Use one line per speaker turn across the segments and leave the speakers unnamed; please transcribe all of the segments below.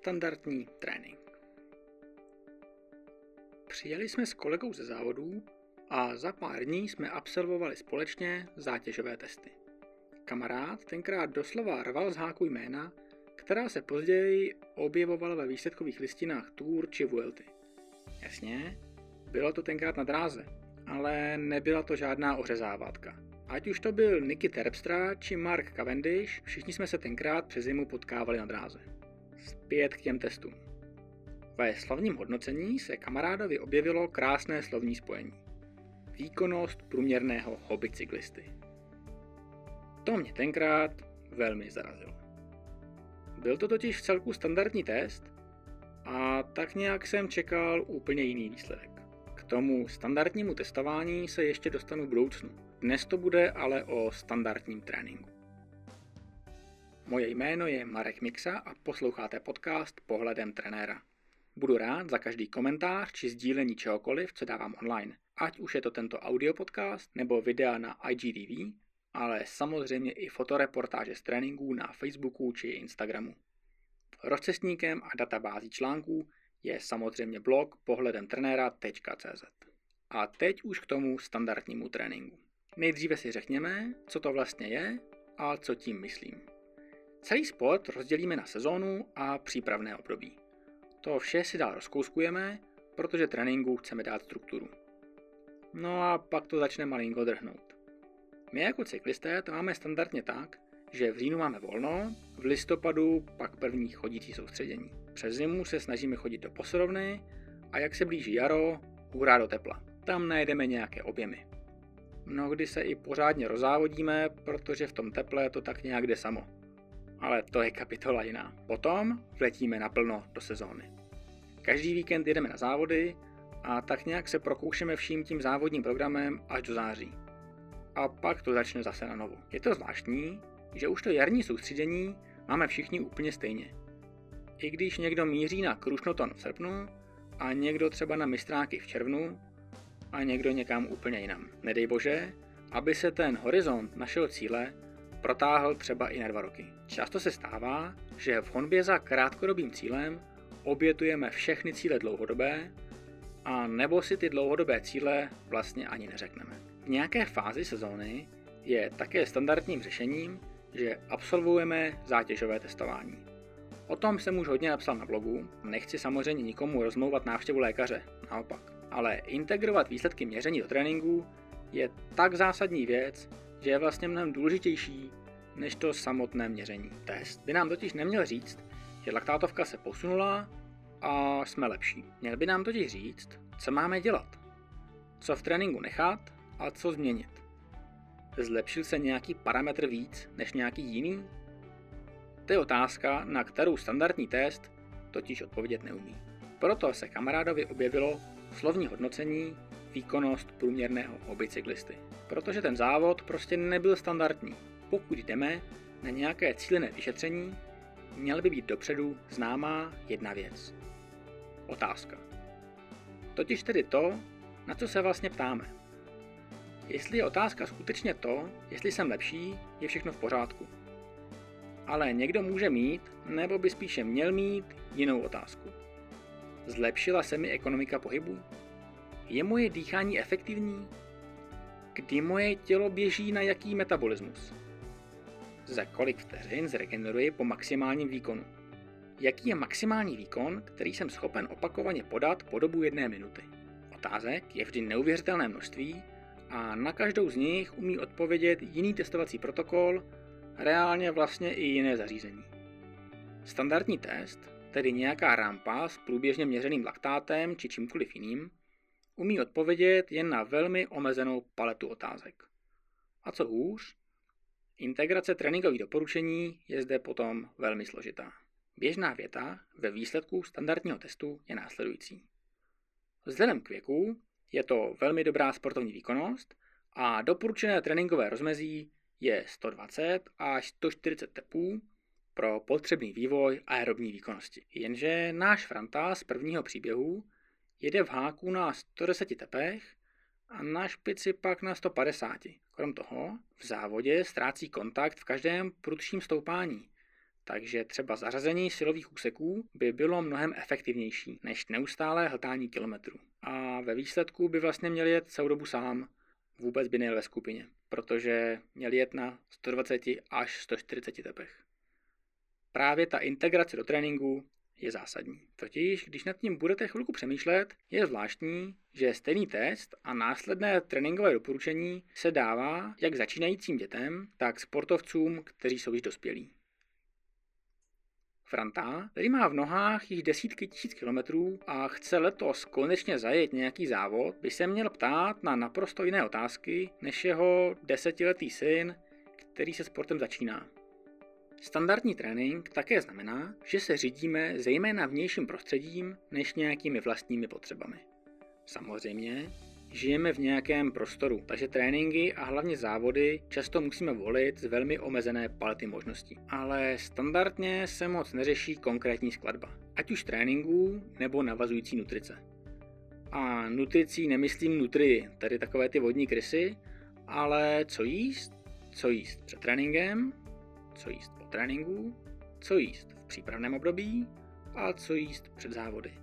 Standardní trénink. Přijeli jsme s kolegou ze závodů a za pár dní jsme absolvovali společně zátěžové testy. Kamarád tenkrát doslova rval z háku jména, která se později objevovala ve výsledkových listinách Tour či Vuelty. Jasně, bylo to tenkrát na dráze, ale nebyla to žádná ořezávatka. Ať už to byl Nicky Terpstra či Mark Cavendish, všichni jsme se tenkrát přes zimu potkávali na dráze. Zpět k těm testům. Ve slavním hodnocení se kamarádovi objevilo krásné slovní spojení. Výkonnost průměrného hobbycyklisty. To mě tenkrát velmi zarazilo. Byl to totiž v celku standardní test a tak nějak jsem čekal úplně jiný výsledek. K tomu standardnímu testování se ještě dostanu v budoucnu. Dnes to bude ale o standardním tréninku. Moje jméno je Marek Mixa a posloucháte podcast Pohledem trenéra. Budu rád za každý komentář či sdílení čehokoliv, co dávám online. Ať už je to tento audio podcast nebo videa na IGTV, ale samozřejmě i fotoreportáže z tréninků na Facebooku či Instagramu. Rozcestníkem a databází článků je samozřejmě blog pohledemtrenéra.cz. A teď už k tomu standardnímu tréninku. Nejdříve si řekněme, co to vlastně je a co tím myslím. Celý sport rozdělíme na sezónu a přípravné období. To vše si dál rozkouskujeme, protože tréninku chceme dát strukturu. No a pak to začne malinko drhnout. My jako cyklisté to máme standardně tak, že v říjnu máme volno, v listopadu pak první chodící soustředění. Přes zimu se snažíme chodit do posilovny a jak se blíží jaro, hurá do tepla. Tam najdeme nějaké objemy. Mnohdy se i pořádně rozávodíme, protože v tom teple to tak nějak jde samo. Ale to je kapitola jiná. Potom vletíme naplno do sezóny. Každý víkend jedeme na závody a tak nějak se prokoušeme vším tím závodním programem až do září. A pak to začne zase na novo. Je to zvláštní, že už to jarní soustředění máme všichni úplně stejně. I když někdo míří na Krušnoton v srpnu a někdo třeba na mistráky v červnu a někdo někam úplně jinam. Nedej bože, aby se ten horizont našeho cíle protáhl třeba i na dva roky. Často se stává, že v honbě za krátkodobým cílem obětujeme všechny cíle dlouhodobé a nebo si ty dlouhodobé cíle vlastně ani neřekneme. V nějaké fázi sezóny je také standardním řešením, že absolvujeme zátěžové testování. O tom jsem už hodně napsal na blogu, nechci samozřejmě nikomu rozmlouvat návštěvu lékaře, naopak. Ale integrovat výsledky měření do tréninku je tak zásadní věc, že je vlastně mnohem důležitější než to samotné měření. Test by nám totiž neměl říct, že laktátovka se posunula a jsme lepší. Měl by nám totiž říct, co máme dělat, co v tréninku nechat a co změnit. Zlepšil se nějaký parametr víc než nějaký jiný? To je otázka, na kterou standardní test totiž odpovědět neumí. Proto se kamarádovi objevilo slovní hodnocení výkonnost průměrného hobbycyklisty. Protože ten závod prostě nebyl standardní. Pokud jdeme na nějaké cílené vyšetření, měl by být dopředu známá jedna věc. Otázka. Totiž tedy to, na co se vlastně ptáme. Jestli je otázka skutečně to, jestli jsem lepší, je všechno v pořádku. Ale někdo může mít, nebo by spíše měl mít, jinou otázku. Zlepšila se mi ekonomika pohybu? Je moje dýchání efektivní? Kdy moje tělo běží na jaký metabolismus? Za kolik vteřin zregeneruji po maximálním výkonu? Jaký je maximální výkon, který jsem schopen opakovaně podat po dobu jedné minuty? Otázek je vždy neuvěřitelné množství a na každou z nich umí odpovědět jiný testovací protokol, reálně vlastně i jiné zařízení. Standardní test, tedy nějaká rampa s průběžně měřeným laktátem či čímkoliv jiným, umí odpovědět jen na velmi omezenou paletu otázek. A co hůř, integrace tréninkových doporučení je zde potom velmi složitá. Běžná věta ve výsledku standardního testu je následující. Vzhledem k věku je to velmi dobrá sportovní výkonnost a doporučené tréninkové rozmezí je 120 až 140 tepů pro potřebný vývoj aerobní výkonnosti. Jenže náš Franta z prvního příběhu jede v háku na 110 tepech a na špici pak na 150. Krom toho v závodě ztrácí kontakt v každém prudším stoupání, Takže třeba zařazení silových úseků by bylo mnohem efektivnější než neustálé hltání kilometrů. A ve výsledku by vlastně měli jet celou dobu sám, vůbec by nejel ve skupině, protože měli jet na 120 až 140 tepech. Právě ta integrace do tréninku je zásadní. Totiž, když nad tím budete chvilku přemýšlet, je zvláštní, že stejný test a následné tréninkové doporučení se dává jak začínajícím dětem, tak sportovcům, kteří jsou již dospělí. Franta, který má v nohách již desítky tisíc kilometrů a chce letos konečně zajet nějaký závod, by se měl ptát na naprosto jiné otázky než jeho desetiletý syn, který se sportem začíná. Standardní trénink také znamená, že se řídíme zejména vnějším prostředím než nějakými vlastními potřebami. Samozřejmě, žijeme v nějakém prostoru, takže tréninky a hlavně závody často musíme volit z velmi omezené palety možností. Ale standardně se moc neřeší konkrétní skladba, ať už tréninků nebo navazující nutrice. A nutricí nemyslím nutry, tedy takové ty vodní krysy, ale co jíst, co jíst před tréninkem, co jíst tréninku, co jíst v přípravném období a co jíst před závody.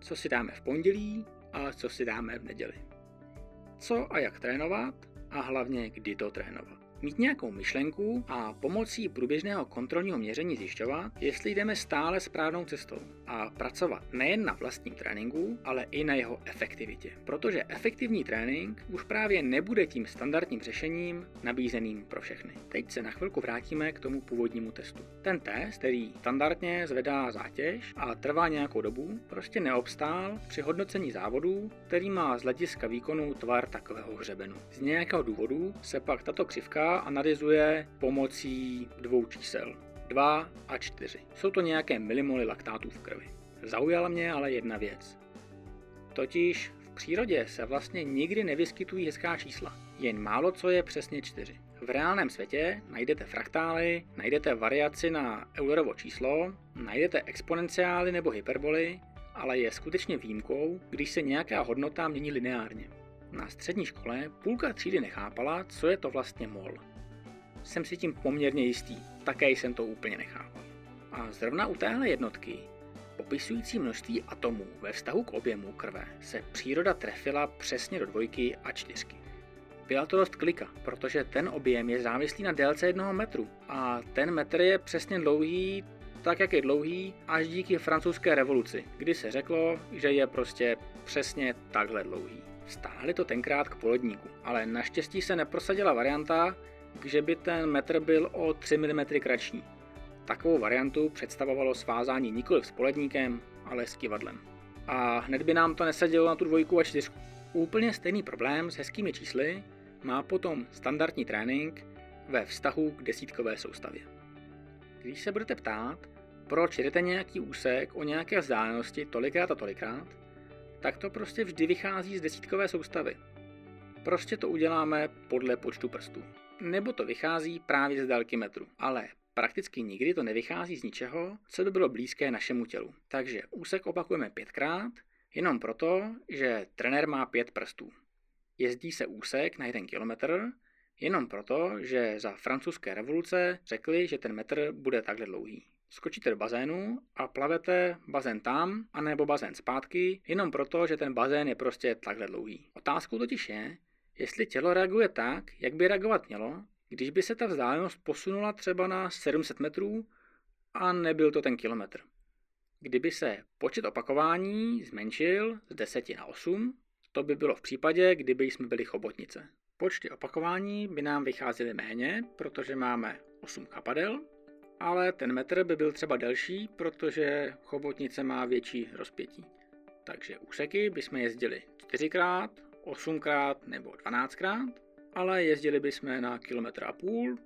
Co si dáme v pondělí a co si dáme v neděli. Co a jak trénovat a hlavně kdy to trénovat mít nějakou myšlenku a pomocí průběžného kontrolního měření zjišťovat, jestli jdeme stále správnou cestou a pracovat nejen na vlastním tréninku, ale i na jeho efektivitě. Protože efektivní trénink už právě nebude tím standardním řešením nabízeným pro všechny. Teď se na chvilku vrátíme k tomu původnímu testu. Ten test, který standardně zvedá zátěž a trvá nějakou dobu, prostě neobstál při hodnocení závodů, který má z hlediska výkonu tvar takového hřebenu. Z nějakého důvodu se pak tato křivka analyzuje pomocí dvou čísel. 2 a 4. Jsou to nějaké milimoly laktátů v krvi. Zaujala mě ale jedna věc. Totiž v přírodě se vlastně nikdy nevyskytují hezká čísla. Jen málo co je přesně 4. V reálném světě najdete fraktály, najdete variaci na Eulerovo číslo, najdete exponenciály nebo hyperboly, ale je skutečně výjimkou, když se nějaká hodnota mění lineárně. Na střední škole půlka třídy nechápala, co je to vlastně mol. Jsem si tím poměrně jistý, také jsem to úplně nechápal. A zrovna u téhle jednotky, popisující množství atomů ve vztahu k objemu krve, se příroda trefila přesně do dvojky a čtyřky. Byla to dost klika, protože ten objem je závislý na délce jednoho metru a ten metr je přesně dlouhý tak, jak je dlouhý, až díky francouzské revoluci, kdy se řeklo, že je prostě přesně takhle dlouhý. Stáhli to tenkrát k polodníku, ale naštěstí se neprosadila varianta, že by ten metr byl o 3 mm kratší. Takovou variantu představovalo svázání nikoli s poledníkem, ale s kivadlem. A hned by nám to nesadilo na tu dvojku a čtyřku. Úplně stejný problém s hezkými čísly má potom standardní trénink ve vztahu k desítkové soustavě. Když se budete ptát, proč jedete nějaký úsek o nějaké vzdálenosti tolikrát a tolikrát, tak to prostě vždy vychází z desítkové soustavy. Prostě to uděláme podle počtu prstů. Nebo to vychází právě z délky metru. Ale prakticky nikdy to nevychází z ničeho, co by bylo blízké našemu tělu. Takže úsek opakujeme pětkrát, jenom proto, že trenér má pět prstů. Jezdí se úsek na jeden kilometr, jenom proto, že za francouzské revoluce řekli, že ten metr bude takhle dlouhý. Skočíte do bazénu a plavete bazén tam, anebo bazén zpátky, jenom proto, že ten bazén je prostě takhle dlouhý. Otázkou totiž je, jestli tělo reaguje tak, jak by reagovat mělo, když by se ta vzdálenost posunula třeba na 700 metrů a nebyl to ten kilometr. Kdyby se počet opakování zmenšil z 10 na 8, to by bylo v případě, kdyby jsme byli chobotnice. Počty opakování by nám vycházely méně, protože máme 8 kapadel, ale ten metr by byl třeba delší, protože chobotnice má větší rozpětí. Takže úseky bychom jezdili 4x, 8x nebo 12x, ale jezdili bychom na kilometr a půl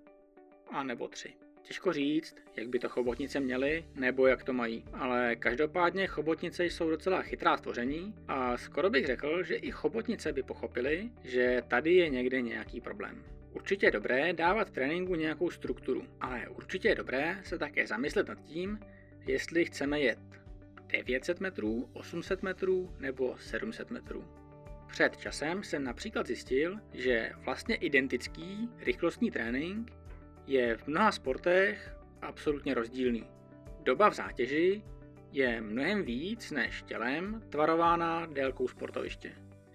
a nebo 3. Těžko říct, jak by to chobotnice měly, nebo jak to mají, ale každopádně chobotnice jsou docela chytrá stvoření a skoro bych řekl, že i chobotnice by pochopili, že tady je někde nějaký problém. Určitě je dobré dávat tréninku nějakou strukturu, ale určitě je dobré se také zamyslet nad tím, jestli chceme jet 900 metrů, 800 metrů nebo 700 metrů. Před časem jsem například zjistil, že vlastně identický rychlostní trénink je v mnoha sportech absolutně rozdílný. Doba v zátěži je mnohem víc než tělem tvarována délkou sportoviště.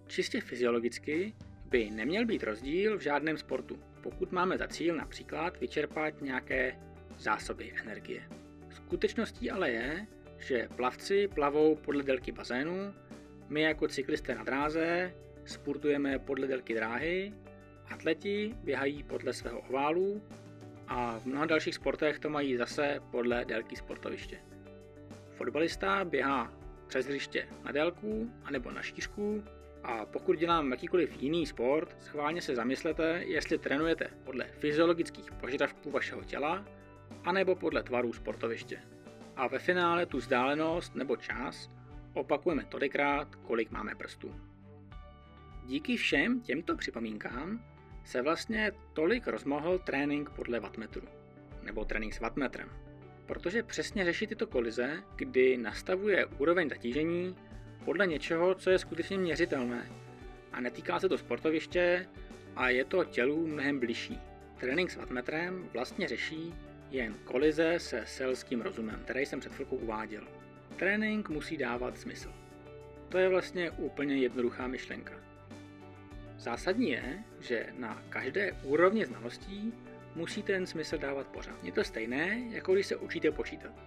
Čistě fyziologicky by neměl být rozdíl v žádném sportu, pokud máme za cíl například vyčerpat nějaké zásoby energie. Skutečností ale je, že plavci plavou podle délky bazénu, my jako cyklisté na dráze sportujeme podle délky dráhy, atleti běhají podle svého oválu a v mnoha dalších sportech to mají zase podle délky sportoviště. Fotbalista běhá přes hřiště na délku anebo na šířku a pokud dělám jakýkoliv jiný sport, schválně se zamyslete, jestli trénujete podle fyziologických požadavků vašeho těla anebo podle tvarů sportoviště. A ve finále tu vzdálenost nebo čas opakujeme tolikrát, kolik máme prstů. Díky všem těmto připomínkám se vlastně tolik rozmohl trénink podle wattmetru, nebo trénink s wattmetrem, protože přesně řeší tyto kolize, kdy nastavuje úroveň zatížení podle něčeho, co je skutečně měřitelné a netýká se to sportoviště a je to tělu mnohem bližší. Trénink s wattmetrem vlastně řeší jen kolize se selským rozumem, který jsem před chvilkou uváděl. Trénink musí dávat smysl. To je vlastně úplně jednoduchá myšlenka. Zásadní je, že na každé úrovni znalostí musí ten smysl dávat pořád. Je to stejné, jako když se učíte počítat.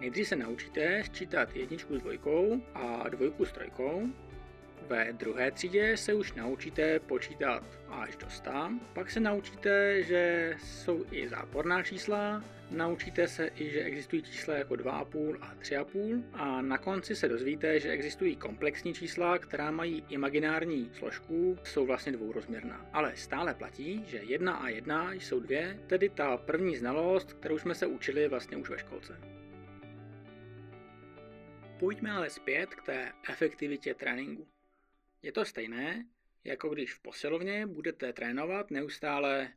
Nejdřív se naučíte sčítat jedničku s dvojkou a dvojku s trojkou, ve druhé třídě se už naučíte počítat až do 100, pak se naučíte, že jsou i záporná čísla, naučíte se i, že existují čísla jako 2,5 a 3,5 a na konci se dozvíte, že existují komplexní čísla, která mají imaginární složku, jsou vlastně dvourozměrná. Ale stále platí, že 1 a 1 jsou dvě, tedy ta první znalost, kterou jsme se učili vlastně už ve školce. Pojďme ale zpět k té efektivitě tréninku. Je to stejné, jako když v posilovně budete trénovat neustále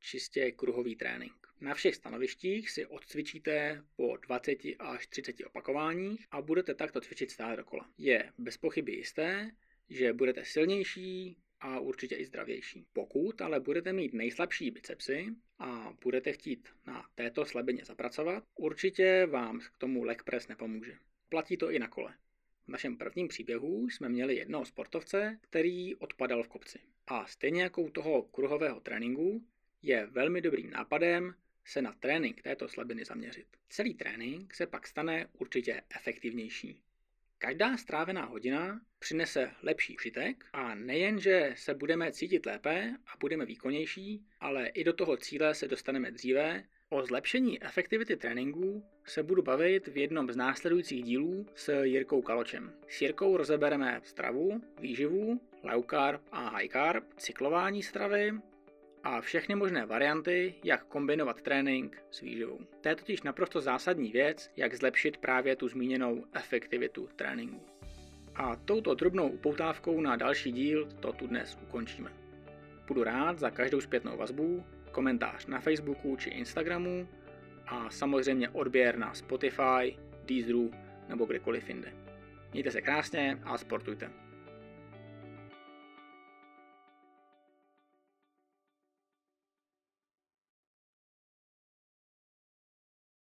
čistě kruhový trénink. Na všech stanovištích si odcvičíte po 20 až 30 opakováních a budete takto cvičit stále dokola. Je bez pochyby jisté, že budete silnější a určitě i zdravější. Pokud ale budete mít nejslabší bicepsy a budete chtít na této slabině zapracovat, určitě vám k tomu leg press nepomůže. Platí to i na kole. V našem prvním příběhu jsme měli jednoho sportovce, který odpadal v kopci. A stejně jako u toho kruhového tréninku je velmi dobrým nápadem se na trénink této slabiny zaměřit. Celý trénink se pak stane určitě efektivnější. Každá strávená hodina přinese lepší užitek a nejen, že se budeme cítit lépe a budeme výkonnější, ale i do toho cíle se dostaneme dříve O zlepšení efektivity tréninku se budu bavit v jednom z následujících dílů s Jirkou Kaločem. S Jirkou rozebereme stravu, výživu, low carb a high carb, cyklování stravy a všechny možné varianty, jak kombinovat trénink s výživou. To je totiž naprosto zásadní věc, jak zlepšit právě tu zmíněnou efektivitu tréninku. A touto drobnou upoutávkou na další díl to tu dnes ukončíme. Budu rád za každou zpětnou vazbu, komentář na Facebooku či Instagramu a samozřejmě odběr na Spotify, Deezeru nebo kdekoliv jinde. Mějte se krásně a sportujte.